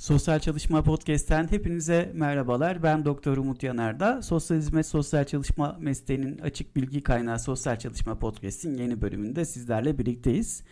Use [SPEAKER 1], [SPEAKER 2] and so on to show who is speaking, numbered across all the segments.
[SPEAKER 1] Sosyal Çalışma Podcast'ten hepinize merhabalar. Ben Doktor Umut Yanardağ. Sosyal Hizmet Sosyal Çalışma mesleğinin açık bilgi kaynağı Sosyal Çalışma Podcast'in yeni bölümünde sizlerle birlikteyiz.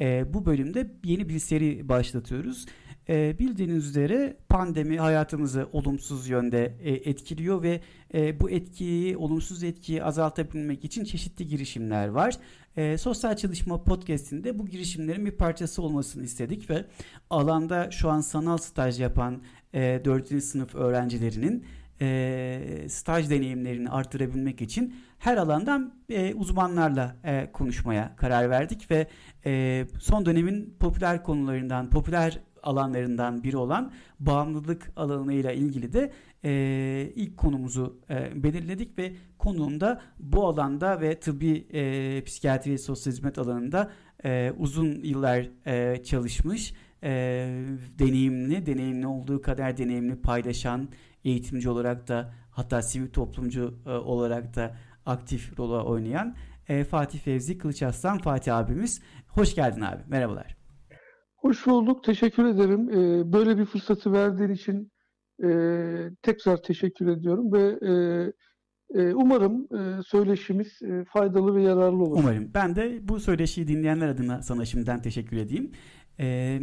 [SPEAKER 1] Ee, bu bölümde yeni bir seri başlatıyoruz. Ee, bildiğiniz üzere pandemi hayatımızı olumsuz yönde e, etkiliyor ve e, bu etkiyi, olumsuz etkiyi azaltabilmek için çeşitli girişimler var. E, Sosyal Çalışma Podcast'inde bu girişimlerin bir parçası olmasını istedik ve alanda şu an sanal staj yapan e, 4. sınıf öğrencilerinin e, staj deneyimlerini arttırabilmek için her alandan e, uzmanlarla e, konuşmaya karar verdik ve e, son dönemin popüler konularından, popüler alanlarından biri olan bağımlılık alanıyla ilgili de e, ilk konumuzu e, belirledik ve konuğumda bu alanda ve tıbbi e, psikiyatri ve sosyal hizmet alanında e, uzun yıllar e, çalışmış, e, deneyimli, deneyimli olduğu kadar deneyimli paylaşan eğitimci olarak da hatta sivil toplumcu e, olarak da aktif rol oynayan e, Fatih Fevzi Kılıçaslan Fatih abimiz. Hoş geldin abi. Merhabalar.
[SPEAKER 2] Hoş bulduk. Teşekkür ederim. Ee, böyle bir fırsatı verdiğin için e, tekrar teşekkür ediyorum ve e, e, umarım e, söyleşimiz e, faydalı ve yararlı olur.
[SPEAKER 1] Umarım. Ben de bu söyleşiyi dinleyenler adına sana şimdiden teşekkür edeyim. Ee,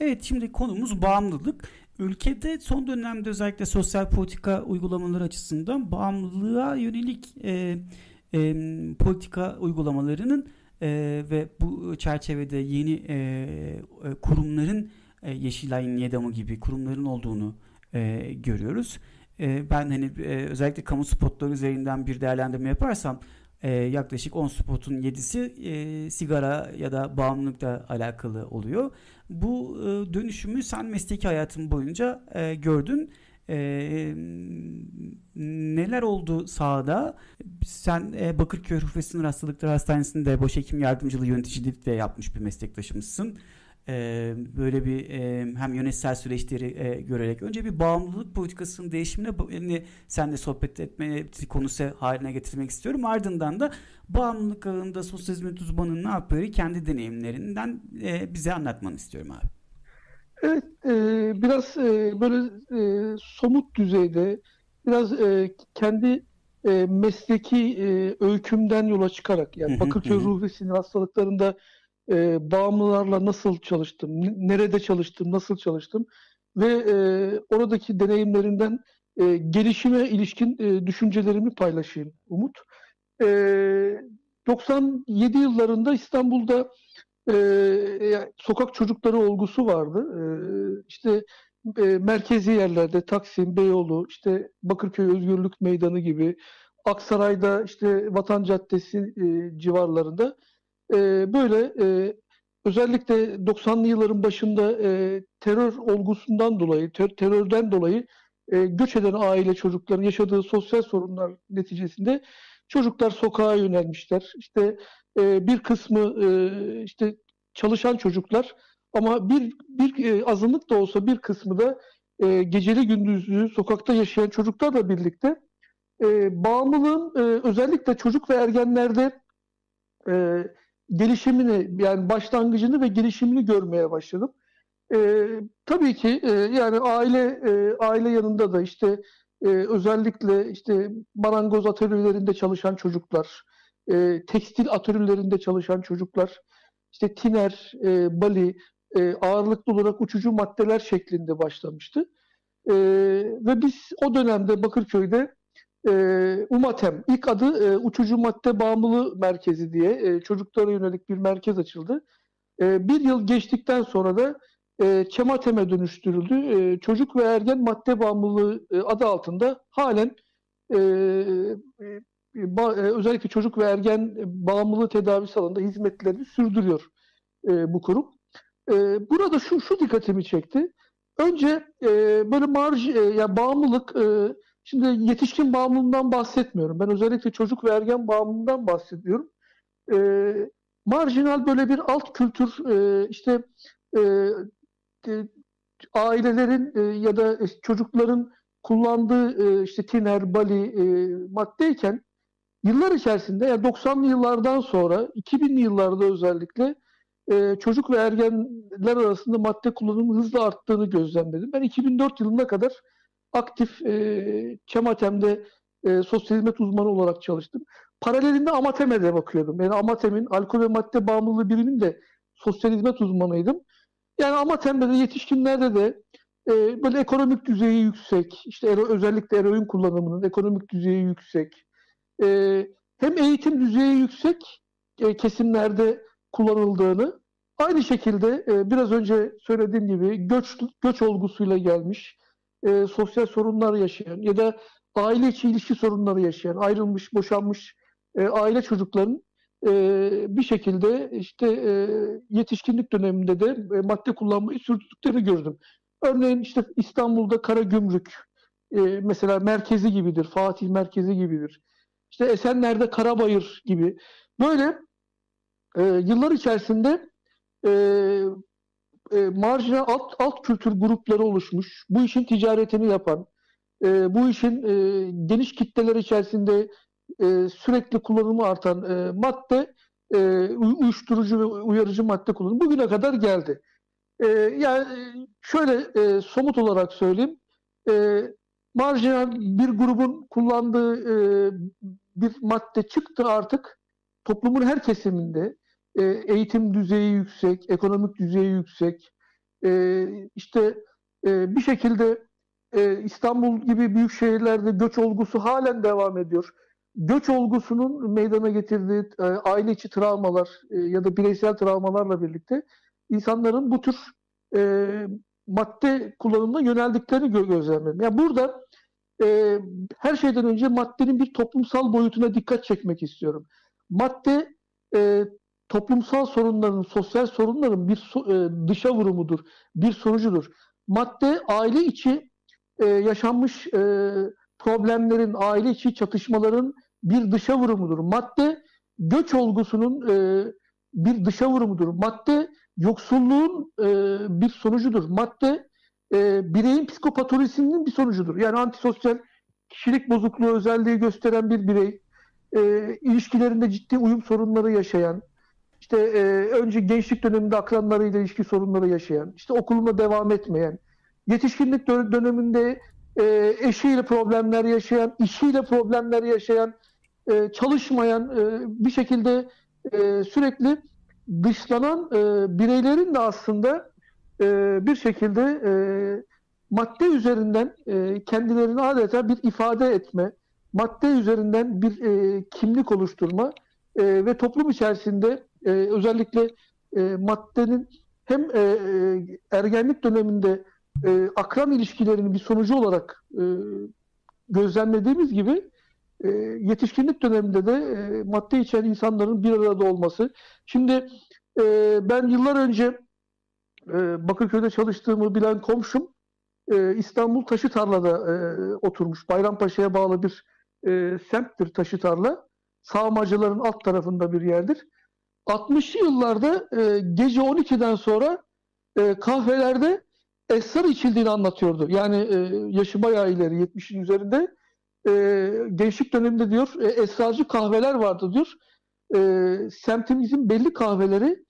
[SPEAKER 1] evet şimdi konumuz bağımlılık. Ülkede son dönemde özellikle sosyal politika uygulamaları açısından bağımlılığa yönelik e, e, politika uygulamalarının e, ve bu çerçevede yeni e, e, kurumların e, Yeşilay Niyedamı gibi kurumların olduğunu e, görüyoruz. E, ben hani e, özellikle kamu spotları üzerinden bir değerlendirme yaparsam e, yaklaşık 10 spotun 7'si e, sigara ya da bağımlılıkla alakalı oluyor. Bu e, dönüşümü sen mesleki hayatın boyunca e, gördün. E, neler oldu sahada? Sen e, Bakırköy Ruh ve Sınır Hastalıkları Hastanesi'nde boşhekim yardımcılığı yöneticilik de yapmış bir meslektaşımızsın. E, böyle bir e, hem yönetsel süreçleri e, görerek önce bir bağımlılık politikasının değişimine sen de sohbet etme konusu haline getirmek istiyorum. Ardından da bağımlılık alanında sosyal hizmet uzmanının ne yapıyor kendi deneyimlerinden e, bize anlatmanı istiyorum abi.
[SPEAKER 2] Evet, e, biraz e, böyle e, somut düzeyde, biraz e, kendi e, mesleki e, öykümden yola çıkarak, yani Bakırköy ruh ve sinir hastalıklarında e, bağımlılarla nasıl çalıştım, nerede çalıştım, nasıl çalıştım ve e, oradaki deneyimlerinden e, gelişime ilişkin e, düşüncelerimi paylaşayım Umut. E, 97 yıllarında İstanbul'da e, sokak çocukları olgusu vardı. E, işte e, merkezi yerlerde Taksim, Beyoğlu, işte Bakırköy Özgürlük Meydanı gibi, Aksaray'da işte Vatan Caddesi e, civarlarında e, böyle e, özellikle 90'lı yılların başında e, terör olgusundan dolayı, ter, terörden dolayı e, göç eden aile çocukların yaşadığı sosyal sorunlar neticesinde çocuklar sokağa yönelmişler. İşte e, bir kısmı e, işte çalışan çocuklar ama bir bir e, azınlık da olsa bir kısmı da e, geceli gündüzlü sokakta yaşayan çocuklarla birlikte e, bağımlılığın e, özellikle çocuk ve ergenlerde e, gelişimini yani başlangıcını ve gelişimini görmeye başladım. E, tabii ki e, yani aile e, aile yanında da işte e, özellikle işte marangoz atölyelerinde çalışan çocuklar, e, tekstil atölyelerinde çalışan çocuklar, işte tiner, e, bali, e, ağırlıklı olarak uçucu maddeler şeklinde başlamıştı. E, ve biz o dönemde Bakırköy'de e, UMATEM, ilk adı e, Uçucu Madde Bağımlılığı Merkezi diye e, çocuklara yönelik bir merkez açıldı. E, bir yıl geçtikten sonra da e, ÇEMATEM'e dönüştürüldü. E, çocuk ve ergen madde bağımlılığı e, adı altında halen e, e, ba, e, özellikle çocuk ve ergen bağımlılığı tedavisi alanında hizmetlerini sürdürüyor e, bu kurum. E, burada şu şu dikkatimi çekti. Önce e, böyle marj, e, yani bağımlılık, e, şimdi yetişkin bağımlılığından bahsetmiyorum. Ben özellikle çocuk ve ergen bağımlılığından bahsediyorum. E, marjinal böyle bir alt kültür, e, işte e, ailelerin e, ya da çocukların kullandığı e, işte tiner, bali e, maddeyken yıllar içerisinde yani 90'lı yıllardan sonra 2000'li yıllarda özellikle e, çocuk ve ergenler arasında madde kullanımı hızla arttığını gözlemledim. Ben 2004 yılına kadar aktif e, Çematem'de e, sosyal hizmet uzmanı olarak çalıştım. Paralelinde Amatem'e de bakıyordum. Yani Amatem'in alkol ve madde bağımlılığı birimin de sosyal hizmet uzmanıydım. Yani Amatem'de de yetişkinlerde de e, böyle ekonomik düzeyi yüksek, işte ero, özellikle eroin kullanımının ekonomik düzeyi yüksek, e, hem eğitim düzeyi yüksek e, kesimlerde kullanıldığını, aynı şekilde e, biraz önce söylediğim gibi göç göç olgusuyla gelmiş, e, sosyal sorunlar yaşayan ya da aile içi ilişki sorunları yaşayan, ayrılmış, boşanmış e, aile çocukların e, bir şekilde işte e, yetişkinlik döneminde de e, madde kullanmayı sürdürdüklerini gördüm. Örneğin işte İstanbul'da Karagümrük e, mesela merkezi gibidir, Fatih merkezi gibidir. İşte Esenler'de Karabayır gibi. Böyle e, yıllar içerisinde e, e, marjinal alt, alt kültür grupları oluşmuş. Bu işin ticaretini yapan, e, bu işin e, geniş kitleler içerisinde e, sürekli kullanımı artan e, madde, e, uyuşturucu ve uyarıcı madde kullanımı bugüne kadar geldi. E, yani şöyle e, somut olarak söyleyeyim, e, marjinal bir grubun kullandığı e, bir madde çıktı artık toplumun her kesiminde e, eğitim düzeyi yüksek, ekonomik düzeyi yüksek, e, işte e, bir şekilde e, İstanbul gibi büyük şehirlerde göç olgusu halen devam ediyor. Göç olgusunun meydana getirdiği e, aile içi travmalar e, ya da bireysel travmalarla birlikte insanların bu tür e, madde kullanımına yöneldiklerini gö gözlemledim. Yani burada e, her şeyden önce maddenin bir toplumsal boyutuna dikkat çekmek istiyorum. Madde e, toplumsal sorunların, sosyal sorunların bir e, dışa vurumudur, bir sonucudur. Madde aile içi e, yaşanmış e, problemlerin, aile içi çatışmaların bir dışa vurumudur. Madde göç olgusunun e, bir dışa vurumudur. Madde yoksulluğun e, bir sonucudur. Madde e, bireyin psikopatolojisinin bir sonucudur. Yani antisosyal kişilik bozukluğu özelliği gösteren bir birey, e, ilişkilerinde ciddi uyum sorunları yaşayan, işte e, önce gençlik döneminde akranlarıyla ilişki sorunları yaşayan, işte okuluna devam etmeyen, yetişkinlik döneminde e, eşiyle problemler yaşayan, işiyle problemler yaşayan, e, çalışmayan, e, bir şekilde e, sürekli dışlanan e, bireylerin de aslında e, bir şekilde e, madde üzerinden e, kendilerini adeta bir ifade etme, madde üzerinden bir e, kimlik oluşturma e, ve toplum içerisinde e, özellikle e, maddenin hem e, e, ergenlik döneminde e, akran ilişkilerinin bir sonucu olarak e, gözlemlediğimiz gibi e, yetişkinlik döneminde de e, madde içen insanların bir arada olması. Şimdi e, ben yıllar önce e, Bakırköy'de çalıştığımı bilen komşum e, İstanbul Taşıtarla'da e, oturmuş. Bayrampaşa'ya bağlı bir e, semttir Taşıtarla. Sağmacıların alt tarafında bir yerdir. 60'lı yıllarda e, gece 12'den sonra e, kahvelerde esrar içildiğini anlatıyordu. Yani e, yaşı bayağı ileri 70'in üzerinde. E, gençlik döneminde diyor e, esrarcı kahveler vardı diyor. E, semtimizin belli kahveleri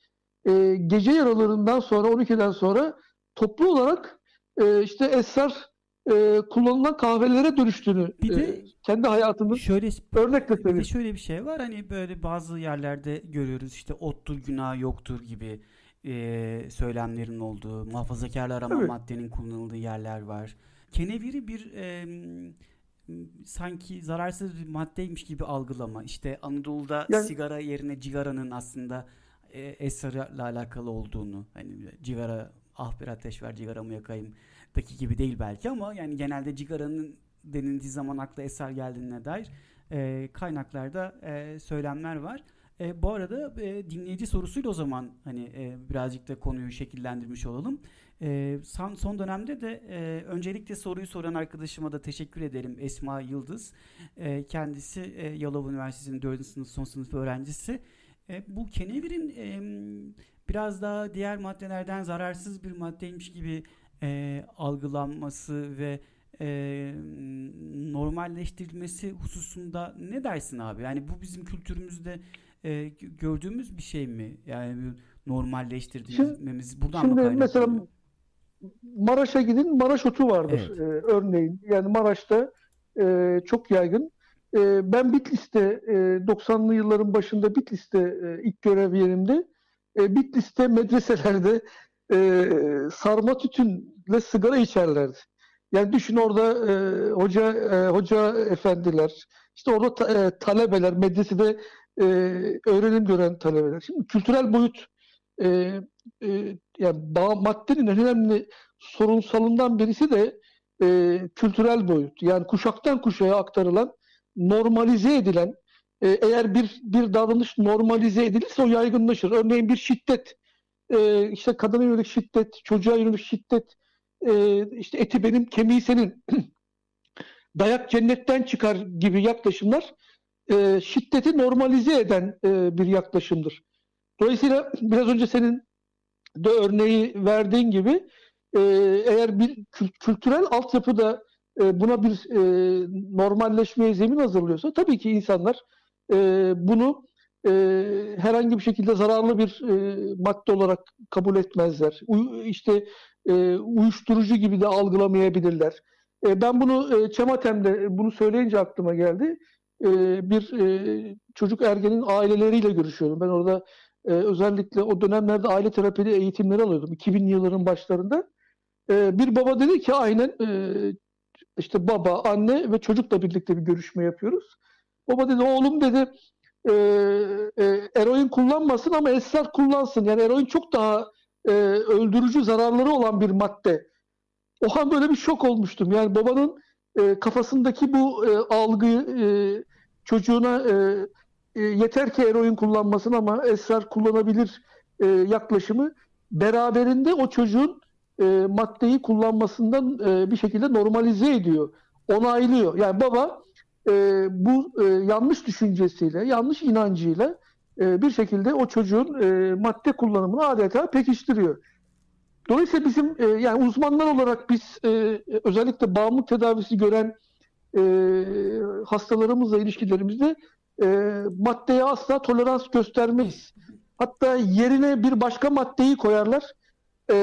[SPEAKER 2] e, gece yaralarından sonra 12'den sonra toplu olarak e, işte esrar e, kullanılan kahvelere dönüştüğünü bir de e, kendi hayatımın şöyle örnekle söyleyeyim. Bir de
[SPEAKER 1] şöyle bir şey var hani böyle bazı yerlerde görüyoruz işte ottur günah yoktur gibi e, söylemlerin olduğu muhafazakarlar ama evet. maddenin kullanıldığı yerler var. Keneviri bir e, sanki zararsız bir maddeymiş gibi algılama. İşte Anadolu'da yani, sigara yerine cigaranın aslında e, esrarla alakalı olduğunu hani cigara ah bir ateş ver cigaramı yakayım daki gibi değil belki ama yani genelde cigaranın denildiği zaman akla eser geldiğine dair e, kaynaklarda e, söylemler var. E, bu arada e, dinleyici sorusuyla o zaman hani e, birazcık da konuyu şekillendirmiş olalım. E, son, son dönemde de e, öncelikle soruyu soran arkadaşıma da teşekkür ederim Esma Yıldız. E, kendisi e, Yalova Üniversitesi'nin 4. sınıf son sınıf öğrencisi. E, bu kenevirin e, biraz daha diğer maddelerden zararsız bir maddeymiş gibi e, algılanması ve e, normalleştirilmesi hususunda ne dersin abi? Yani bu bizim kültürümüzde e, gördüğümüz bir şey mi? Yani normalleştirdiğimiz buradan
[SPEAKER 2] şimdi
[SPEAKER 1] mı kaynaklanıyor?
[SPEAKER 2] mesela Maraş'a gidin Maraş otu vardır
[SPEAKER 1] Evet.
[SPEAKER 2] e, örneğin. Yani Maraş'ta e, çok yaygın. E, ben Bitlis'te e, 90'lı yılların başında Bitlis'te e, ilk görev yerimde e, Bitlis'te medreselerde e, sarma tütünle sigara içerlerdi. Yani düşün orada e, hoca e, hoca efendiler, işte orada ta- e, talebeler, medresede e, öğrenim gören talebeler. Şimdi kültürel boyut e, e, yani bağ, maddenin en önemli sorunsalından birisi de e, kültürel boyut. Yani kuşaktan kuşağa aktarılan, normalize edilen, e, eğer bir bir davranış normalize edilirse o yaygınlaşır. Örneğin bir şiddet, e, işte kadına yönelik şiddet, çocuğa yönelik şiddet, e, işte eti benim, kemiği senin, dayak cennetten çıkar gibi yaklaşımlar e, şiddeti normalize eden e, bir yaklaşımdır. Dolayısıyla biraz önce senin de örneği verdiğin gibi e, eğer bir kül- kültürel altyapıda e, buna bir e, normalleşmeye zemin hazırlıyorsa tabii ki insanlar e, bunu e, herhangi bir şekilde zararlı bir e, madde olarak kabul etmezler. Uy- işte uyuşturucu gibi de algılamayabilirler. Ben bunu e, Çematem'de bunu söyleyince aklıma geldi. Bir çocuk ergenin aileleriyle görüşüyorum. Ben orada e, özellikle o dönemlerde aile terapili eğitimleri alıyordum. 2000 yılların başlarında. E, bir baba dedi ki aynen e, işte baba, anne ve çocukla birlikte bir görüşme yapıyoruz. Baba dedi oğlum dedi e, e, eroin kullanmasın ama esrar kullansın. Yani eroin çok daha e, öldürücü zararları olan bir madde. O an böyle bir şok olmuştum. Yani babanın e, kafasındaki bu e, algıyı e, çocuğuna e, e, yeter ki eroin kullanmasın ama esrar kullanabilir e, yaklaşımı beraberinde o çocuğun e, maddeyi kullanmasından e, bir şekilde normalize ediyor, onaylıyor. Yani baba e, bu e, yanlış düşüncesiyle, yanlış inancıyla e, bir şekilde o çocuğun e, madde kullanımını adeta pekiştiriyor. Dolayısıyla bizim e, yani uzmanlar olarak biz e, özellikle bağımlılık tedavisi gören e, hastalarımızla ilişkilerimizde e, maddeye asla tolerans göstermeyiz. Hatta yerine bir başka maddeyi koyarlar. E,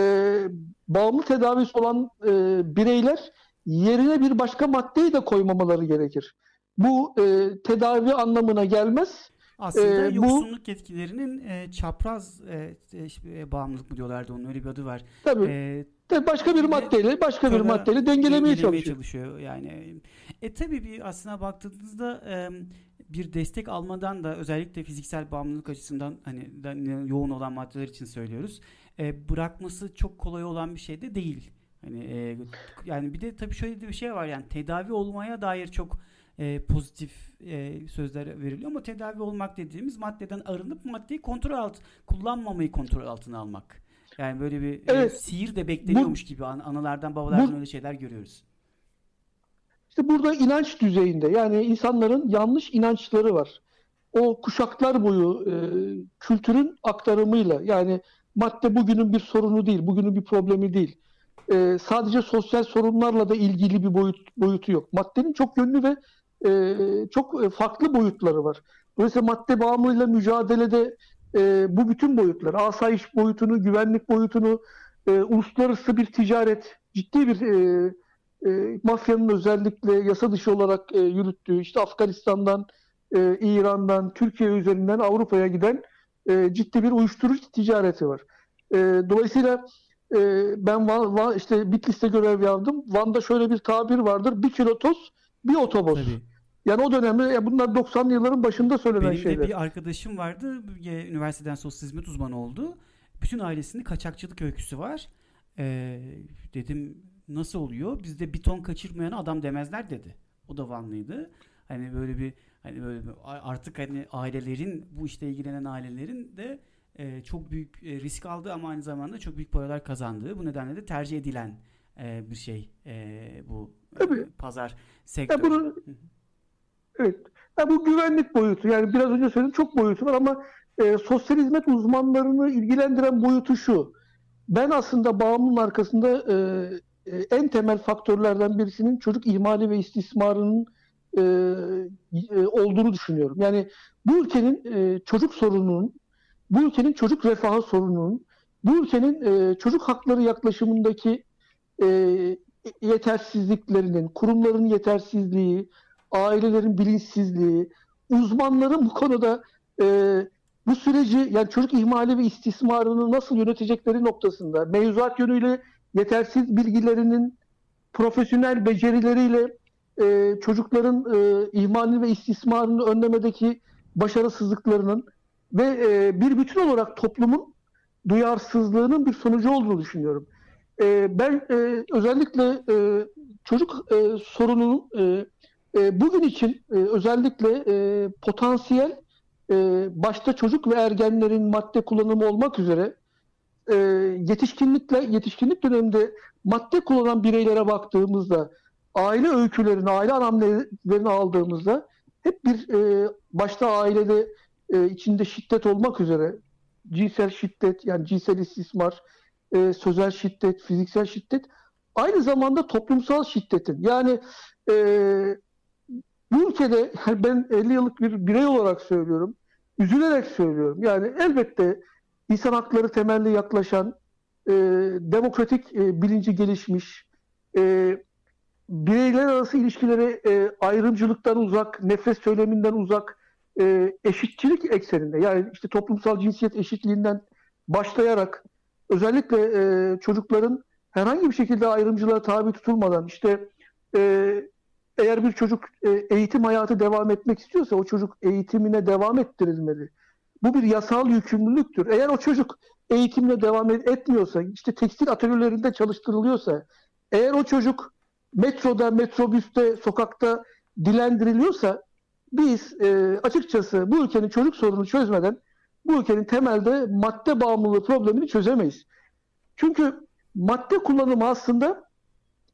[SPEAKER 2] bağımlı tedavisi olan e, bireyler yerine bir başka maddeyi de koymamaları gerekir. Bu e, tedavi anlamına gelmez.
[SPEAKER 1] Aslında
[SPEAKER 2] Ee, bu-
[SPEAKER 1] yoksunluk etkilerinin e, çapraz e, e, bağımlılık mı diyorlardı onun öyle bir adı var.
[SPEAKER 2] Tabii
[SPEAKER 1] E,
[SPEAKER 2] de başka bir
[SPEAKER 1] bir de
[SPEAKER 2] maddeyle başka bir maddeyle dengelemeye çalışıyor.
[SPEAKER 1] çalışıyor. Yani e tabii bir aslına baktığınızda e, bir destek almadan da özellikle fiziksel bağımlılık açısından hani da- yoğun olan maddeler için söylüyoruz. E, bırakması çok kolay olan bir şey de değil. Hani e, yani bir de tabii şöyle bir şey var yani tedavi olmaya dair çok e, pozitif e, sözler veriliyor ama tedavi olmak dediğimiz maddeden arınıp maddeyi kontrol alt kullanmamayı kontrol altına almak. Yani böyle bir e,
[SPEAKER 2] Evet.
[SPEAKER 1] sihir de bekleniyormuş gibi an- analardan babalardan öyle şeyler görüyoruz.
[SPEAKER 2] İşte burada inanç düzeyinde yani insanların yanlış inançları var. O kuşaklar boyu e, kültürün aktarımıyla yani madde bugünün bir sorunu değil, bugünün bir problemi değil. E, sadece sosyal sorunlarla da ilgili bir boyut boyutu yok. Maddenin çok yönlü ve e, çok e, farklı boyutları var. Dolayısıyla madde bağımlılığıyla mücadelede e, bu bütün boyutlar, asayiş boyutunu, güvenlik boyutunu, e, uluslararası bir ticaret, ciddi bir e, e, mafyanın özellikle yasa dışı olarak e, yürüttüğü işte Afganistan'dan, e, İran'dan, Türkiye üzerinden Avrupa'ya giden e, ciddi bir uyuşturucu ticareti var. E, dolayısıyla e, ben Van, Van- işte Bitlis'te görev yaptım. Van'da şöyle bir tabir vardır. Bir kilo toz, bir otoboz.
[SPEAKER 1] Tabii.
[SPEAKER 2] Yani o dönemde ya bunlar 90'lı yılların başında söylenen
[SPEAKER 1] Benim de
[SPEAKER 2] şeyler.
[SPEAKER 1] bir arkadaşım vardı. Üniversiteden sosyal hizmet uzmanı oldu. Bütün ailesinde kaçakçılık öyküsü var. Ee, dedim nasıl oluyor? Bizde bir ton kaçırmayan adam demezler dedi. O da Vanlıydı. Hani böyle bir hani böyle bir- artık hani ailelerin bu işte ilgilenen ailelerin de e, çok büyük e, risk aldığı ama aynı zamanda çok büyük paralar kazandığı bu nedenle de tercih edilen e, bir şey e, bu e,
[SPEAKER 2] Tabii.
[SPEAKER 1] pazar sektör.
[SPEAKER 2] Ya bunu evet. Ya bu güvenlik boyutu. Yani biraz önce söyledim çok boyutu var ama e, sosyal hizmet uzmanlarını ilgilendiren boyutu şu. Ben aslında bağımlılığın arkasında e, e, en temel faktörlerden birisinin çocuk ihmali ve istismarının e, e, olduğunu düşünüyorum. Yani bu ülkenin e, çocuk sorununun bu ülkenin çocuk refahı sorununun, bu ülkenin e, çocuk hakları yaklaşımındaki e, yetersizliklerinin, kurumların yetersizliği, ailelerin bilinçsizliği, uzmanların bu konuda e, bu süreci yani çocuk ihmali ve istismarını nasıl yönetecekleri noktasında mevzuat yönüyle yetersiz bilgilerinin profesyonel becerileriyle e, çocukların e, ihmalini ve istismarını önlemedeki başarısızlıklarının ve e, bir bütün olarak toplumun duyarsızlığının bir sonucu olduğunu düşünüyorum. E, ben e, özellikle e, çocuk e, sorununun e, e, bugün için e, özellikle e, potansiyel e, başta çocuk ve ergenlerin madde kullanımı olmak üzere e, yetişkinlikle yetişkinlik döneminde madde kullanan bireylere baktığımızda aile öykülerini, aile anamnelerini aldığımızda hep bir e, başta ailede e, içinde şiddet olmak üzere cinsel şiddet yani cinsel istismar, e, sözel şiddet, fiziksel şiddet aynı zamanda toplumsal şiddetin. Yani e, bu ülkede ben 50 yıllık bir birey olarak söylüyorum, üzülerek söylüyorum. Yani elbette insan hakları temelli yaklaşan, e, demokratik e, bilinci gelişmiş, e, bireyler arası ilişkileri e, ayrımcılıktan uzak, nefret söyleminden uzak, e, eşitçilik ekseninde yani işte toplumsal cinsiyet eşitliğinden başlayarak özellikle e, çocukların herhangi bir şekilde ayrımcılığa tabi tutulmadan işte e, eğer bir çocuk e, eğitim hayatı devam etmek istiyorsa o çocuk eğitimine devam ettirilmeli. Bu bir yasal yükümlülüktür. Eğer o çocuk eğitimine devam etmiyorsa, işte tekstil atölyelerinde çalıştırılıyorsa, eğer o çocuk metroda, metrobüste, sokakta dilendiriliyorsa biz e, açıkçası bu ülkenin çocuk sorununu çözmeden bu ülkenin temelde madde bağımlılığı problemini çözemeyiz. Çünkü madde kullanımı aslında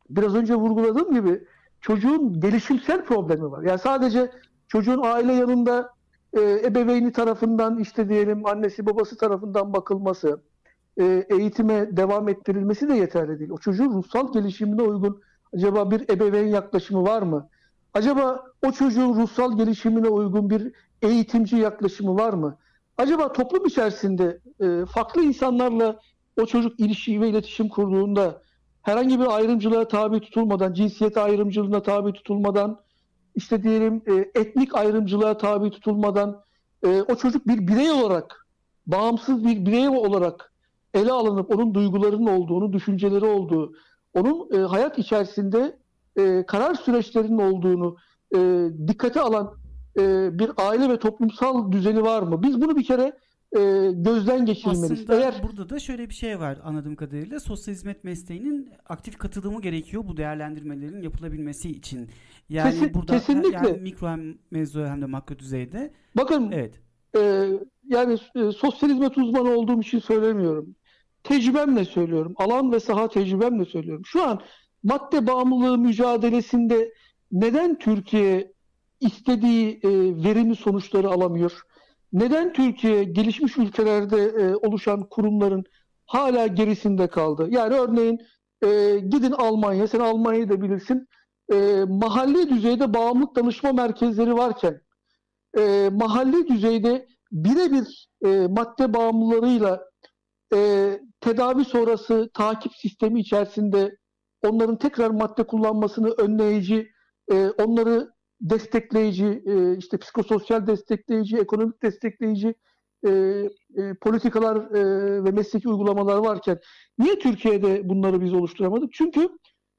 [SPEAKER 2] biraz önce vurguladığım gibi çocuğun gelişimsel problemi var. Yani sadece çocuğun aile yanında e, ebeveyni tarafından işte diyelim annesi babası tarafından bakılması, e, eğitime devam ettirilmesi de yeterli değil. O çocuğun ruhsal gelişimine uygun acaba bir ebeveyn yaklaşımı var mı? Acaba o çocuğun ruhsal gelişimine uygun bir eğitimci yaklaşımı var mı? Acaba toplum içerisinde e, farklı insanlarla o çocuk ilişki ve iletişim kurduğunda herhangi bir ayrımcılığa tabi tutulmadan, cinsiyet ayrımcılığına tabi tutulmadan, işte diyelim e, etnik ayrımcılığa tabi tutulmadan e, o çocuk bir birey olarak, bağımsız bir birey olarak ele alınıp onun duygularının olduğunu, düşünceleri olduğu, onun e, hayat içerisinde e, karar süreçlerinin olduğunu e, dikkate alan e, bir aile ve toplumsal düzeni var mı? Biz bunu bir kere e, gözden geçirmeliyiz.
[SPEAKER 1] Aslında Eğer... burada da şöyle bir şey var anladığım kadarıyla. Sosyal hizmet mesleğinin aktif katılımı gerekiyor bu değerlendirmelerin yapılabilmesi için. Yani Kesin, burada kesinlikle. yani mikro hem mezo hem de makro düzeyde.
[SPEAKER 2] Bakın evet. E, yani e, sosyal hizmet uzmanı olduğum için söylemiyorum. Tecrübemle söylüyorum. Alan ve saha tecrübemle söylüyorum. Şu an madde bağımlılığı mücadelesinde neden Türkiye istediği e, verimli sonuçları alamıyor? Neden Türkiye gelişmiş ülkelerde e, oluşan kurumların hala gerisinde kaldı? Yani örneğin e, gidin Almanya, sen Almanya'yı da bilirsin. E, mahalli düzeyde bağımlılık danışma merkezleri varken e, mahalli düzeyde birebir e, madde bağımlılarıyla e, tedavi sonrası takip sistemi içerisinde onların tekrar madde kullanmasını önleyici, e, onları destekleyici, e, işte psikososyal destekleyici, ekonomik destekleyici e, e, politikalar e, ve mesleki uygulamalar varken niye Türkiye'de bunları biz oluşturamadık? Çünkü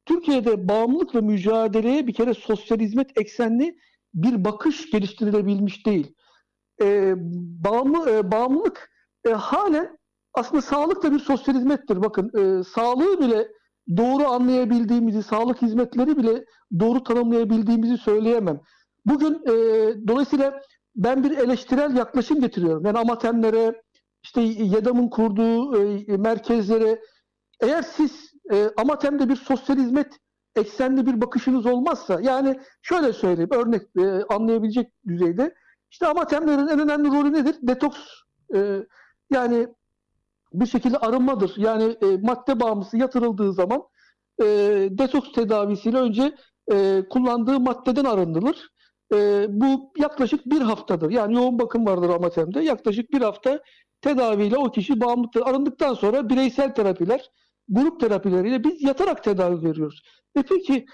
[SPEAKER 2] Türkiye'de bağımlılıkla mücadeleye bir kere sosyal hizmet eksenli bir bakış geliştirilebilmiş değil. E, bağımlı, e, bağımlılık e, halen aslında sağlık da bir sosyal hizmettir. Bakın e, sağlığı bile doğru anlayabildiğimizi, sağlık hizmetleri bile doğru tanımlayabildiğimizi söyleyemem. Bugün e, dolayısıyla ben bir eleştirel yaklaşım getiriyorum. Yani amatemlere, işte YEDAM'ın kurduğu e, merkezlere eğer siz e, amatemde bir sosyal hizmet eksenli bir bakışınız olmazsa yani şöyle söyleyeyim örnek e, anlayabilecek düzeyde işte amatemlerin en önemli rolü nedir? Detoks e, yani bir şekilde arınmadır. Yani e, madde bağımlısı yatırıldığı zaman e, detoks tedavisiyle önce e, kullandığı maddeden arındırılır. E, bu yaklaşık bir haftadır. Yani yoğun bakım vardır amatemde. Yaklaşık bir hafta tedaviyle o kişi bağımlılıktan arındıktan sonra bireysel terapiler, grup terapileriyle biz yatarak tedavi veriyoruz. E peki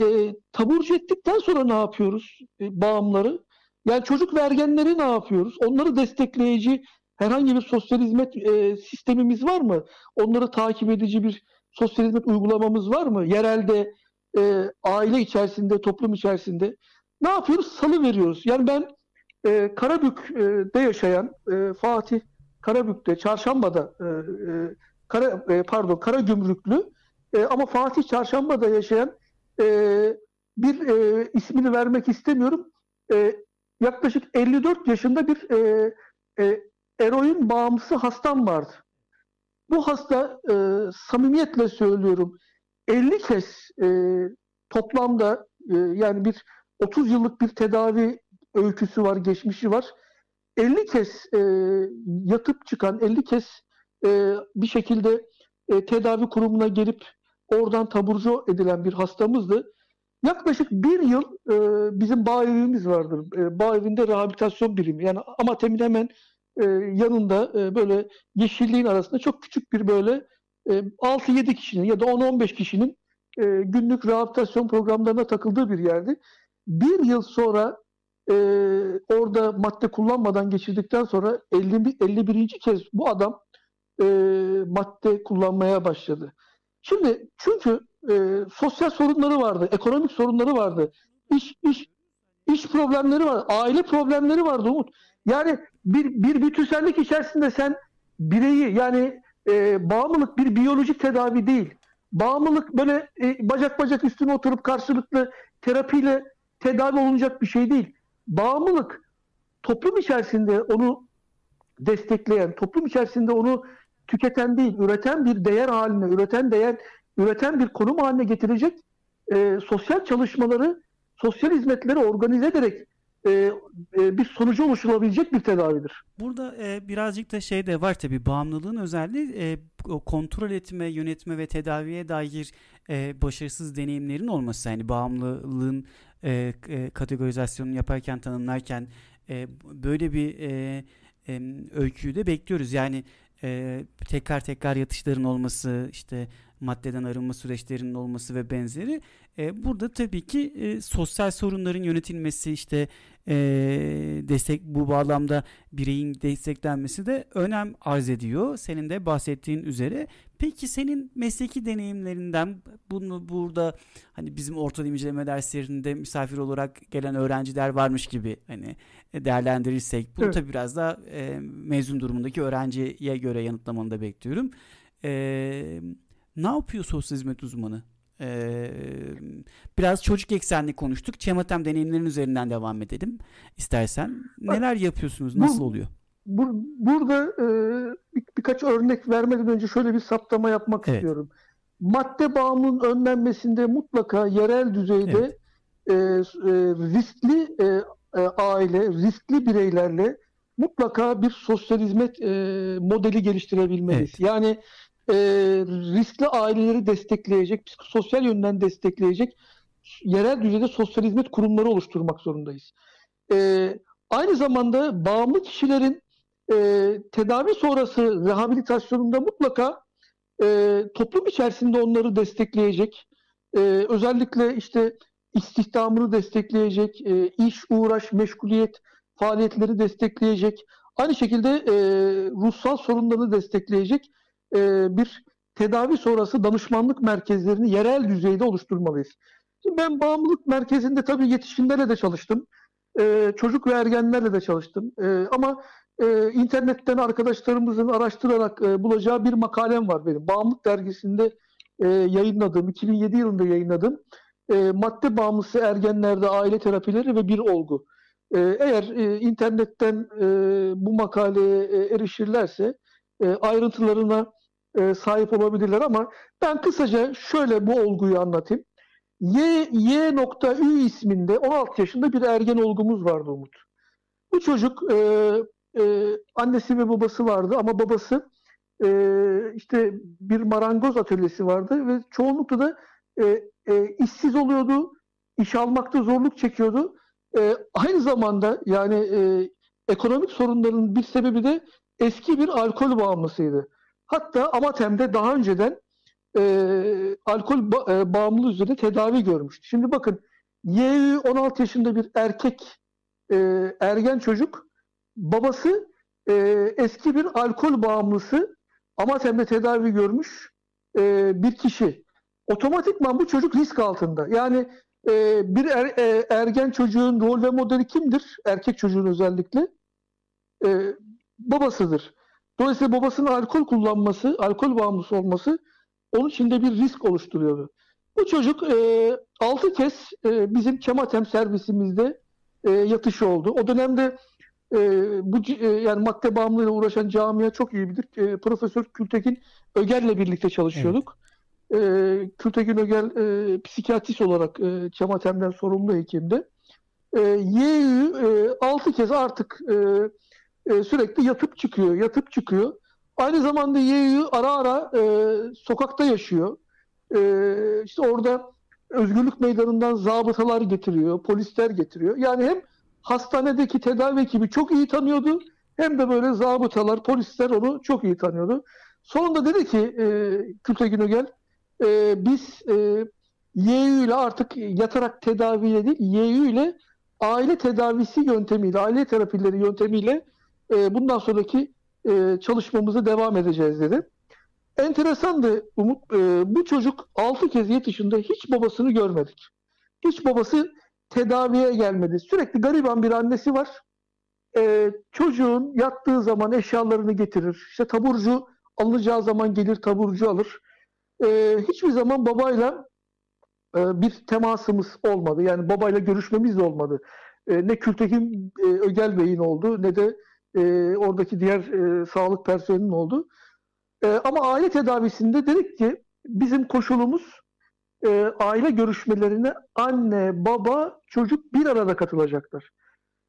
[SPEAKER 2] e, taburcu ettikten sonra ne yapıyoruz e, bağımları? Yani çocuk vergenleri ne yapıyoruz? Onları destekleyici herhangi bir sosyal hizmet e, sistemimiz var mı? Onları takip edici bir sosyal hizmet uygulamamız var mı? Yerelde, e, aile içerisinde, toplum içerisinde. Ne yapıyoruz? Salı veriyoruz. Yani ben e, Karabük'te yaşayan e, Fatih Karabük'te, Çarşamba'da e, e, Kara, e, pardon Karagümrüklü e, ama Fatih Çarşamba'da yaşayan e, bir e, ismini vermek istemiyorum. E, yaklaşık 54 yaşında bir e, e, eroin bağımlısı hastam vardı. Bu hasta e, samimiyetle söylüyorum 50 kez e, toplamda e, yani bir 30 yıllık bir tedavi öyküsü var, geçmişi var. 50 kez e, yatıp çıkan, 50 kez e, bir şekilde e, tedavi kurumuna gelip oradan taburcu edilen bir hastamızdı. Yaklaşık bir yıl e, bizim bağ evimiz vardır. E, bağ evinde rehabilitasyon birimi. Yani Amatem'in hemen e, yanında e, böyle yeşilliğin arasında çok küçük bir böyle e, 6-7 kişinin ya da 10-15 kişinin e, günlük rehabilitasyon programlarına takıldığı bir yerdi. Bir yıl sonra e, orada madde kullanmadan geçirdikten sonra 50, 51. kez bu adam e, madde kullanmaya başladı. Şimdi çünkü e, sosyal sorunları vardı, ekonomik sorunları vardı, iş iş iş problemleri var, aile problemleri vardı Umut. Yani bir bir bütünsellik içerisinde sen bireyi yani e, bağımlılık bir biyolojik tedavi değil. Bağımlılık böyle e, bacak bacak üstüne oturup karşılıklı terapiyle tedavi olunacak bir şey değil. Bağımlılık toplum içerisinde onu destekleyen, toplum içerisinde onu tüketen değil, üreten bir değer haline, üreten değer, üreten bir konum haline getirecek e, sosyal çalışmaları, sosyal hizmetleri organize ederek e, e, bir sonucu oluşturabilecek bir tedavidir.
[SPEAKER 1] Burada e, birazcık da şey de var tabii bağımlılığın özelliği e, kontrol etme, yönetme ve tedaviye dair e, başarısız deneyimlerin olması. Yani bağımlılığın e, e, kategorizasyonunu yaparken, tanımlarken e, böyle bir e, e, öyküyü de bekliyoruz. Yani e, tekrar tekrar yatışların olması, işte maddeden arınma süreçlerinin olması ve benzeri. E, burada tabii ki e, sosyal sorunların yönetilmesi, işte e, destek bu bağlamda bireyin desteklenmesi de önem arz ediyor. Senin de bahsettiğin üzere. Peki senin mesleki deneyimlerinden bunu burada hani bizim orta inceleme derslerinde misafir olarak gelen öğrenciler varmış gibi hani değerlendirirsek bunu evet. tabii biraz da e, mezun durumundaki öğrenciye göre yanıtlamanı da bekliyorum. E, ne yapıyor sosyal hizmet uzmanı? Ee, biraz çocuk eksenli konuştuk. Çematem deneyimlerin üzerinden devam edelim istersen. Neler yapıyorsunuz? Nasıl oluyor?
[SPEAKER 2] Bu, burada e, bir, birkaç örnek vermeden önce şöyle bir saptama yapmak evet. istiyorum. Madde bağımlılığının önlenmesinde mutlaka yerel düzeyde evet. e, e, riskli e, e, aile, riskli bireylerle mutlaka bir sosyal hizmet e, modeli geliştirebilmeliyiz. Evet. Yani e, riskli aileleri destekleyecek, psikososyal yönden destekleyecek yerel düzeyde sosyal hizmet kurumları oluşturmak zorundayız. E, aynı zamanda bağımlı kişilerin e, tedavi sonrası rehabilitasyonunda mutlaka e, toplum içerisinde onları destekleyecek, e, özellikle işte istihdamını destekleyecek, e, iş, uğraş, meşguliyet faaliyetleri destekleyecek, aynı şekilde e, ruhsal sorunlarını destekleyecek e, bir tedavi sonrası danışmanlık merkezlerini yerel düzeyde oluşturmalıyız. Ben bağımlılık merkezinde tabii yetişkinlerle de çalıştım. E, çocuk ve ergenlerle de çalıştım. E, ama e, internetten arkadaşlarımızın araştırarak e, bulacağı bir makalem var benim. Bağımlılık dergisinde e, yayınladığım, 2007 yılında yayınladığım e, madde bağımlısı ergenlerde aile terapileri ve bir olgu. E, eğer e, internetten e, bu makaleye e, erişirlerse e, ayrıntılarına e, sahip olabilirler ama ben kısaca şöyle bu olguyu anlatayım. Y, Y.Ü isminde 16 yaşında bir ergen olgumuz vardı Umut. Bu çocuk e, e, annesi ve babası vardı ama babası e, işte bir marangoz atölyesi vardı ve çoğunlukla da e, e, işsiz oluyordu, iş almakta zorluk çekiyordu. E, aynı zamanda yani e, ekonomik sorunların bir sebebi de eski bir alkol bağımlısıydı. Hatta Amatem'de daha önceden e, alkol ba- e, bağımlılığı üzerine tedavi görmüştü. Şimdi bakın YÜ 16 yaşında bir erkek e, ergen çocuk babası e, eski bir alkol bağımlısı Amatem'de tedavi görmüş e, bir kişi. Otomatikman bu çocuk risk altında. Yani e, bir er, e, ergen çocuğun rol ve modeli kimdir? Erkek çocuğun özellikle. E, babasıdır. Dolayısıyla babasının alkol kullanması, alkol bağımlısı olması onun içinde bir risk oluşturuyordu. Bu çocuk e, 6 kez e, bizim Kematem servisimizde e, yatışı oldu. O dönemde e, bu e, yani madde bağımlılığıyla uğraşan camia çok iyi bilir. E, Profesör Kültekin Öger'le birlikte çalışıyorduk. E, Kültekin Öger e, psikiyatrist olarak e, Kematem'den sorumlu hekimdi. E, YÜ e, 6 kez artık e, e, sürekli yatıp çıkıyor, yatıp çıkıyor. Aynı zamanda YÜ ara ara e, sokakta yaşıyor. E, işte orada Özgürlük Meydanı'ndan zabıtalar getiriyor, polisler getiriyor. Yani hem hastanedeki tedavi ekibi çok iyi tanıyordu hem de böyle zabıtalar, polisler onu çok iyi tanıyordu. Sonunda dedi ki e, Kültegün Ögel, e, biz e, YÜ ile artık yatarak tedaviyle değil, YÜ ile aile tedavisi yöntemiyle, aile terapileri yöntemiyle e, bundan sonraki e, çalışmamıza devam edeceğiz dedi. Enteresandı Umut. E, bu çocuk 6 kez yetişinde hiç babasını görmedik. Hiç babası tedaviye gelmedi. Sürekli gariban bir annesi var. E, çocuğun yattığı zaman eşyalarını getirir. İşte taburcu alınacağı zaman gelir taburcu alır. E, hiçbir zaman babayla e, bir temasımız olmadı. Yani babayla görüşmemiz de olmadı. E, ne Kültekin e, Ögel Bey'in oldu ne de e, oradaki diğer e, sağlık personelinin oldu. E, ama aile tedavisinde dedik ki bizim koşulumuz e, aile görüşmelerine anne, baba, çocuk bir arada katılacaklar.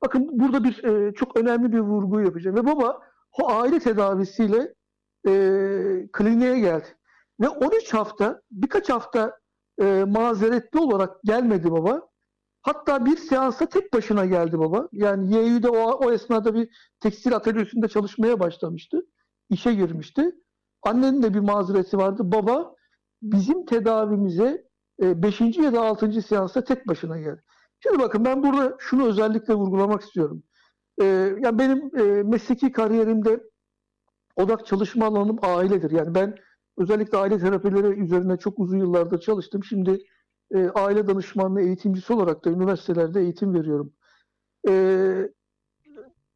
[SPEAKER 2] Bakın burada bir e, çok önemli bir vurgu yapacağım. Ve baba o aile tedavisiyle e, kliniğe geldi. Ve 13 hafta, birkaç hafta e, mazeretli olarak gelmedi baba. Hatta bir seansa tek başına geldi baba. Yani YÜ'de o, o esnada bir tekstil atölyesinde çalışmaya başlamıştı. İşe girmişti. Annenin de bir mazereti vardı. Baba bizim tedavimize 5. E, ya da 6. seansta tek başına geldi. Şimdi bakın ben burada şunu özellikle vurgulamak istiyorum. Ee, yani benim e, mesleki kariyerimde odak çalışma alanım ailedir. Yani ben özellikle aile terapileri üzerine çok uzun yıllardır çalıştım. Şimdi e, aile danışmanlığı eğitimcisi olarak da üniversitelerde eğitim veriyorum. E,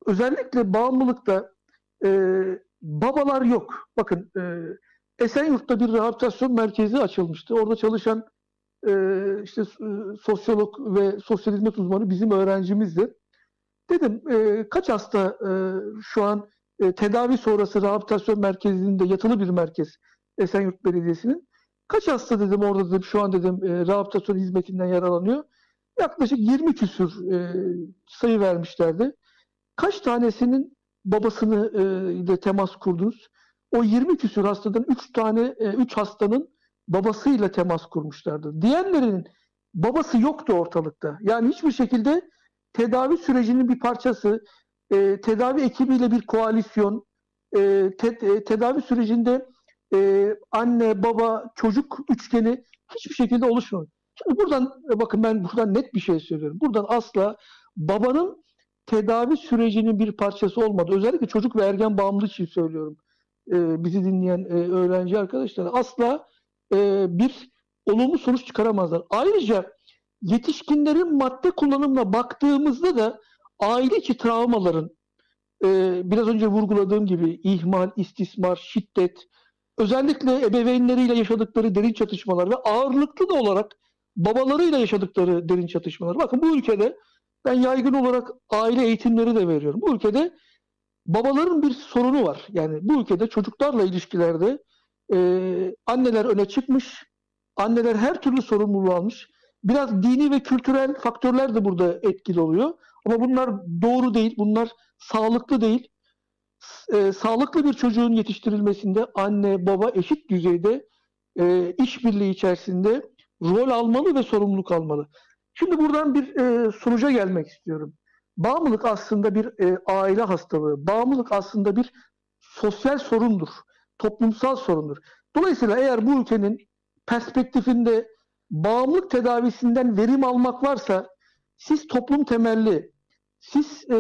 [SPEAKER 2] özellikle bağımlılıkta e, babalar yok. Bakın e, Esenyurt'ta bir rehabilitasyon merkezi açılmıştı. Orada çalışan e, işte e, sosyolog ve sosyal hizmet uzmanı bizim öğrencimizdi. Dedim e, kaç hasta e, şu an e, tedavi sonrası rehabilitasyon merkezinde yatılı bir merkez Esenyurt Belediyesi'nin. Kaç hasta dedim orada dedim şu an dedim e, rehabilitasyon hizmetinden yararlanıyor. Yaklaşık 20 küsür e, sayı vermişlerdi. Kaç tanesinin babasını e, ile temas kurdunuz? O 20 küsür hastadan 3 tane e, 3 hastanın babasıyla temas kurmuşlardı. Diğerlerinin babası yoktu ortalıkta. Yani hiçbir şekilde tedavi sürecinin bir parçası, e, tedavi ekibiyle bir koalisyon, e, te, e, tedavi sürecinde e, anne, baba, çocuk üçgeni hiçbir şekilde oluşmuyor. Şimdi buradan bakın ben buradan net bir şey söylüyorum. Buradan asla babanın tedavi sürecinin bir parçası olmadı. Özellikle çocuk ve ergen bağımlılığı için söylüyorum. E, bizi dinleyen e, öğrenci arkadaşlar asla e, bir olumlu sonuç çıkaramazlar. Ayrıca yetişkinlerin madde kullanımına baktığımızda da aile içi travmaların e, biraz önce vurguladığım gibi ihmal, istismar, şiddet, özellikle ebeveynleriyle yaşadıkları derin çatışmalar ve ağırlıklı da olarak babalarıyla yaşadıkları derin çatışmalar. Bakın bu ülkede ben yaygın olarak aile eğitimleri de veriyorum. Bu ülkede babaların bir sorunu var. Yani bu ülkede çocuklarla ilişkilerde e, anneler öne çıkmış, anneler her türlü sorumluluğu almış. Biraz dini ve kültürel faktörler de burada etkili oluyor. Ama bunlar doğru değil, bunlar sağlıklı değil e, sağlıklı bir çocuğun yetiştirilmesinde anne baba eşit düzeyde e, işbirliği içerisinde rol almalı ve sorumluluk almalı. Şimdi buradan bir e, sonuca gelmek istiyorum. Bağımlılık aslında bir e, aile hastalığı. Bağımlılık aslında bir sosyal sorundur. Toplumsal sorundur. Dolayısıyla eğer bu ülkenin perspektifinde bağımlılık tedavisinden verim almak varsa siz toplum temelli, siz e,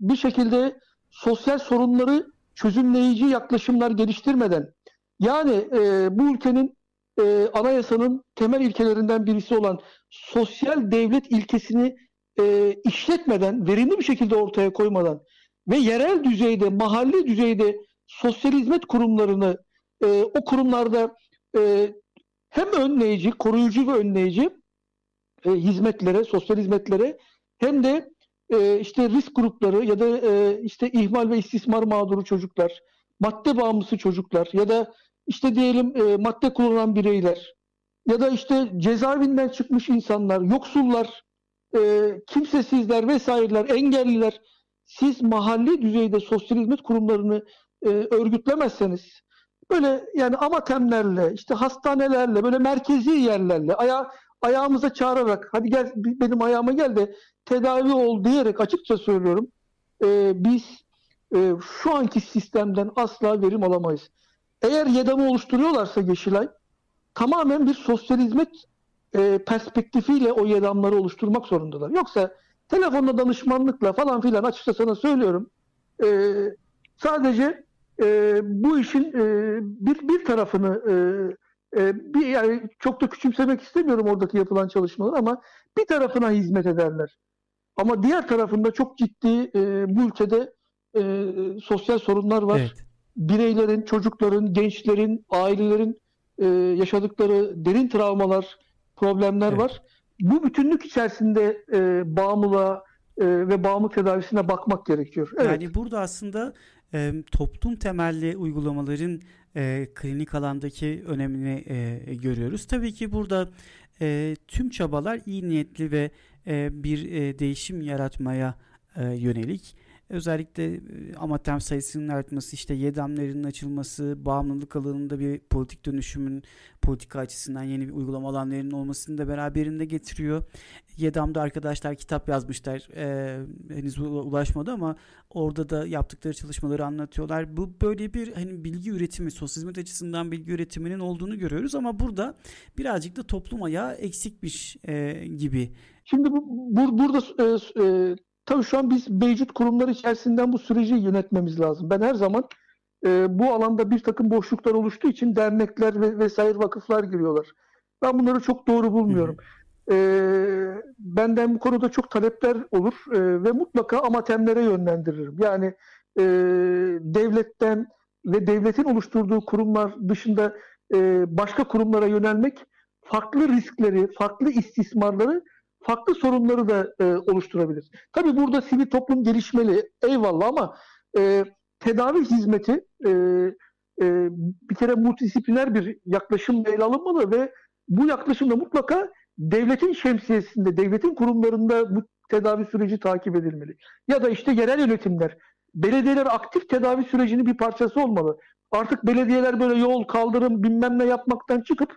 [SPEAKER 2] bir şekilde sosyal sorunları çözümleyici yaklaşımlar geliştirmeden yani e, bu ülkenin e, anayasanın temel ilkelerinden birisi olan sosyal devlet ilkesini e, işletmeden, verimli bir şekilde ortaya koymadan ve yerel düzeyde, mahalli düzeyde sosyal hizmet kurumlarını e, o kurumlarda e, hem önleyici, koruyucu ve önleyici e, hizmetlere, sosyal hizmetlere hem de e, işte risk grupları ya da e, işte ihmal ve istismar mağduru çocuklar, madde bağımlısı çocuklar ya da işte diyelim e, madde kullanan bireyler ya da işte cezaevinden çıkmış insanlar, yoksullar, e, kimsesizler vesaireler, engelliler siz mahalli düzeyde sosyal hizmet kurumlarını e, örgütlemezseniz böyle yani amatemlerle, işte hastanelerle, böyle merkezi yerlerle aya ayağımıza çağırarak hadi gel benim ayağıma gel de tedavi ol diyerek açıkça söylüyorum. E, biz e, şu anki sistemden asla verim alamayız. Eğer YEDAM'ı oluşturuyorlarsa Yeşilay tamamen bir sosyal hizmet e, perspektifiyle o YEDAM'ları oluşturmak zorundalar. Yoksa telefonla danışmanlıkla falan filan açıkça sana söylüyorum e, sadece e, bu işin e, bir bir tarafını e, e, bir yani çok da küçümsemek istemiyorum oradaki yapılan çalışmalar ama bir tarafına hizmet ederler. Ama diğer tarafında çok ciddi e, bu ülkede e, sosyal sorunlar var. Evet. Bireylerin, çocukların, gençlerin, ailelerin e, yaşadıkları derin travmalar, problemler evet. var. Bu bütünlük içerisinde e, bağımlılığa e, ve bağımlılık tedavisine bakmak gerekiyor.
[SPEAKER 1] Evet. Yani burada aslında e, toplum temelli uygulamaların e, klinik alandaki önemini e, görüyoruz. Tabii ki burada e, tüm çabalar iyi niyetli ve e, bir e, değişim yaratmaya e, yönelik. Özellikle amatem sayısının artması, işte YEDAM'lerin açılması, bağımlılık alanında bir politik dönüşümün politika açısından yeni bir uygulama alanlarının olmasını da beraberinde getiriyor. YEDAM'da arkadaşlar kitap yazmışlar. Ee, henüz ulaşmadı ama orada da yaptıkları çalışmaları anlatıyorlar. Bu böyle bir hani bilgi üretimi, sosyal açısından bilgi üretiminin olduğunu görüyoruz ama burada birazcık da toplum ayağı eksikmiş e, gibi.
[SPEAKER 2] Şimdi bu, bu burada e, e, tabii şu an biz mevcut kurumlar içerisinden bu süreci yönetmemiz lazım. Ben her zaman e, bu alanda bir takım boşluklar oluştuğu için dernekler ve vesaire vakıflar giriyorlar. Ben bunları çok doğru bulmuyorum. Hı hı. E, benden bu konuda çok talepler olur e, ve mutlaka amatemlere yönlendiririm. Yani e, devletten ve devletin oluşturduğu kurumlar dışında e, başka kurumlara yönelmek farklı riskleri, farklı istismarları, farklı sorunları da e, oluşturabilir. Tabii burada sivil toplum gelişmeli, eyvallah ama e, tedavi hizmeti e, e, bir kere multidisipliner bir yaklaşımla ele alınmalı ve bu yaklaşımda mutlaka devletin şemsiyesinde, devletin kurumlarında bu tedavi süreci takip edilmeli. Ya da işte yerel yönetimler, belediyeler aktif tedavi sürecinin bir parçası olmalı. Artık belediyeler böyle yol, kaldırım, bilmem ne yapmaktan çıkıp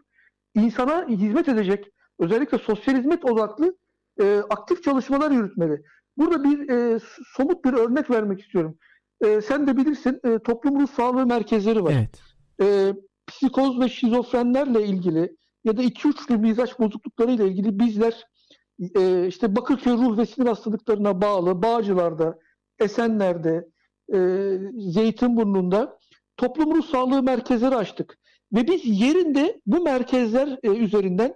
[SPEAKER 2] insana hizmet edecek, özellikle sosyal hizmet odaklı e, aktif çalışmalar yürütmeli. Burada bir e, somut bir örnek vermek istiyorum. E, sen de bilirsin e, toplum ruh sağlığı merkezleri var. Evet. E, psikoz ve şizofrenlerle ilgili ya da iki uçlu mizaç bozuklukları ile ilgili bizler e, işte Bakırköy ruh ve sinir hastalıklarına bağlı Bağcılar'da, Esenler'de, e, Zeytinburnu'nda toplum ruh sağlığı merkezleri açtık. Ve biz yerinde bu merkezler e, üzerinden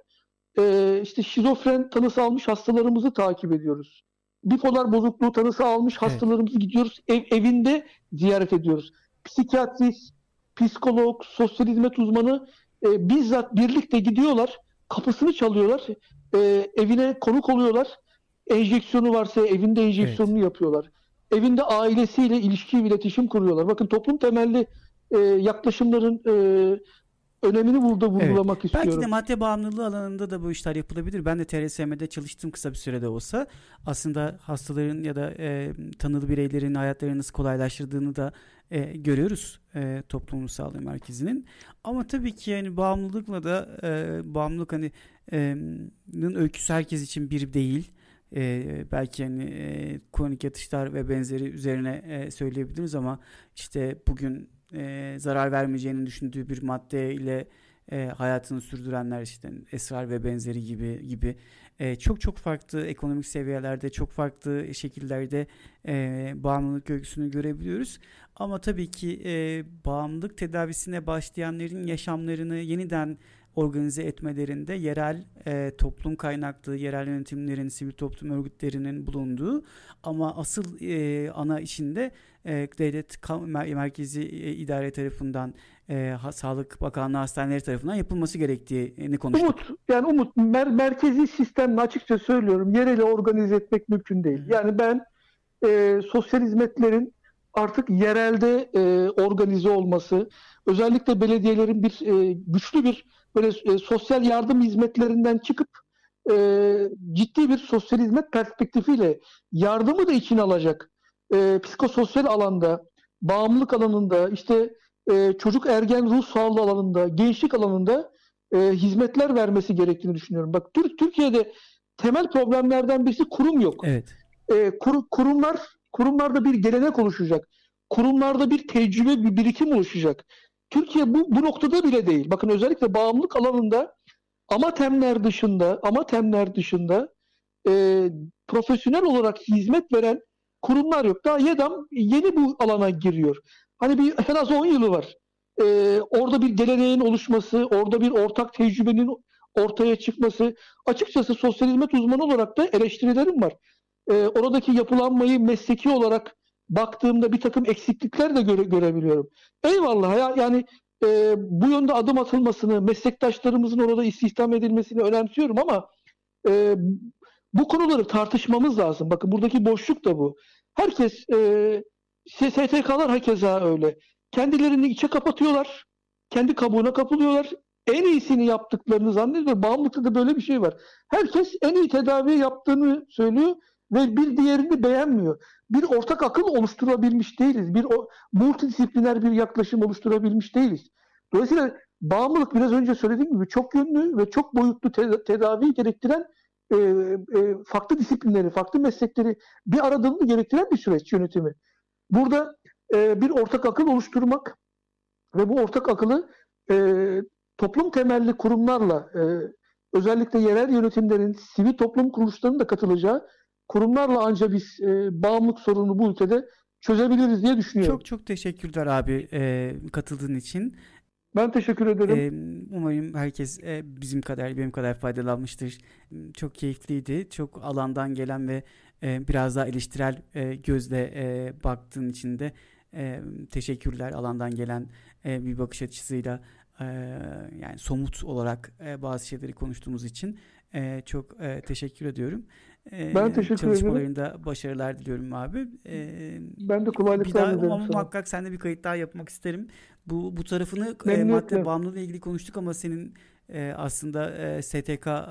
[SPEAKER 2] e, işte şizofren tanısı almış hastalarımızı takip ediyoruz. Bipolar bozukluğu tanısı almış hastalarımızı gidiyoruz ev, evinde ziyaret ediyoruz. Psikiyatrist, psikolog, sosyal hizmet uzmanı e, bizzat birlikte gidiyorlar, kapısını çalıyorlar, e, evine konuk oluyorlar. Enjeksiyonu varsa evinde enjeksiyonunu evet. yapıyorlar. Evinde ailesiyle ilişki, iletişim kuruyorlar. Bakın toplum temelli e, yaklaşımların e, önemini burada vurgulamak evet. istiyorum.
[SPEAKER 1] Belki de madde bağımlılığı alanında da bu işler yapılabilir. Ben de TRSM'de çalıştım kısa bir sürede olsa. Aslında hastaların ya da e, tanılı bireylerin hayatlarını nasıl kolaylaştırdığını da e, görüyoruz e, toplumun sağlığı merkezinin. Ama tabii ki yani bağımlılıkla da e, bağımlılık hani e, öyküsü herkes için bir değil. E, belki yani e, kronik yatışlar ve benzeri üzerine e, söyleyebiliriz ama işte bugün e, zarar vermeyeceğini düşündüğü bir madde ile e, hayatını sürdürenler işte esrar ve benzeri gibi gibi e, çok çok farklı ekonomik seviyelerde çok farklı şekillerde e, bağımlılık öyküsünü görebiliyoruz. Ama tabii ki e, bağımlılık tedavisine başlayanların yaşamlarını yeniden organize etmelerinde yerel e, toplum kaynaklı, yerel yönetimlerin, sivil toplum örgütlerinin bulunduğu ama asıl e, ana işinde e, devlet merkezi e, idare tarafından e, ha, Sağlık Bakanlığı hastaneleri tarafından yapılması gerektiğini konuştuk.
[SPEAKER 2] Umut, yani Umut mer merkezi sistemle açıkça söylüyorum yereli organize etmek mümkün değil. Yani ben e, sosyal hizmetlerin artık yerelde e, organize olması, özellikle belediyelerin bir e, güçlü bir böyle e, sosyal yardım hizmetlerinden çıkıp e, ciddi bir sosyal hizmet perspektifiyle yardımı da içine alacak e, psikososyal alanda, bağımlılık alanında, işte e, çocuk ergen ruh sağlığı alanında, gençlik alanında e, hizmetler vermesi gerektiğini düşünüyorum. Bak Türkiye'de temel problemlerden birisi kurum yok.
[SPEAKER 1] Evet.
[SPEAKER 2] E, kur, kurumlar kurumlarda bir gelenek oluşacak. Kurumlarda bir tecrübe, bir birikim oluşacak. Türkiye bu, bu noktada bile değil. Bakın özellikle bağımlılık alanında amatemler dışında, amatemler dışında e, profesyonel olarak hizmet veren kurumlar yok. Daha YEDAM yeni bu alana giriyor. Hani bir en az 10 yılı var. Ee, orada bir geleneğin oluşması, orada bir ortak tecrübenin ortaya çıkması. Açıkçası sosyal hizmet uzmanı olarak da eleştirilerim var. Ee, oradaki yapılanmayı mesleki olarak baktığımda bir takım eksiklikler de göre, görebiliyorum. Eyvallah ya yani e, bu yönde adım atılmasını, meslektaşlarımızın orada istihdam edilmesini önemsiyorum ama e, bu konuları tartışmamız lazım. Bakın buradaki boşluk da bu. Herkes e, STK'lar hakeza öyle. Kendilerini içe kapatıyorlar. Kendi kabuğuna kapılıyorlar. En iyisini yaptıklarını zannediyor. Bağımlılıkta da böyle bir şey var. Herkes en iyi tedavi yaptığını söylüyor ve bir diğerini beğenmiyor. Bir ortak akıl oluşturabilmiş değiliz. Bir o, multidisipliner bir yaklaşım oluşturabilmiş değiliz. Dolayısıyla bağımlılık biraz önce söylediğim gibi çok yönlü ve çok boyutlu te- tedavi gerektiren e, e, farklı disiplinleri, farklı meslekleri bir aradığını gerektiren bir süreç yönetimi. Burada e, bir ortak akıl oluşturmak ve bu ortak akılı e, toplum temelli kurumlarla e, özellikle yerel yönetimlerin, sivil toplum kuruluşlarının da katılacağı kurumlarla ancak biz e, bağımlılık sorununu bu ülkede çözebiliriz diye düşünüyorum.
[SPEAKER 1] Çok çok teşekkürler abi e, katıldığın için.
[SPEAKER 2] Ben teşekkür ederim.
[SPEAKER 1] Ee, umarım herkes e, bizim kadar, benim kadar faydalanmıştır. Çok keyifliydi. Çok alandan gelen ve e, biraz daha eleştirel e, gözle e, baktığın için de e, teşekkürler. Alandan gelen e, bir bakış açısıyla e, yani somut olarak e, bazı şeyleri konuştuğumuz için e, çok e, teşekkür ediyorum.
[SPEAKER 2] E, ben teşekkür
[SPEAKER 1] Çalışmalarında ederim. başarılar diliyorum abi. E,
[SPEAKER 2] ben de kolaylıklar dilerim.
[SPEAKER 1] Ama muhakkak seninle bir kayıt daha yapmak isterim. Bu bu tarafını e, madde bağımlılığı ilgili konuştuk ama senin e, aslında e, STK e,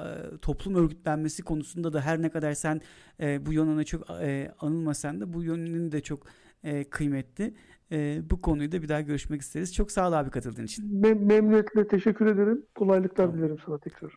[SPEAKER 1] toplum örgütlenmesi konusunda da her ne kadar sen e, bu yönüne çok e, anılmasan da bu yönünün de çok e, kıymetli. E, bu konuyu da bir daha görüşmek isteriz. Çok sağ ol abi katıldığın için.
[SPEAKER 2] Mem memnuniyetle teşekkür ederim. Kolaylıklar tamam. dilerim sana tekrar.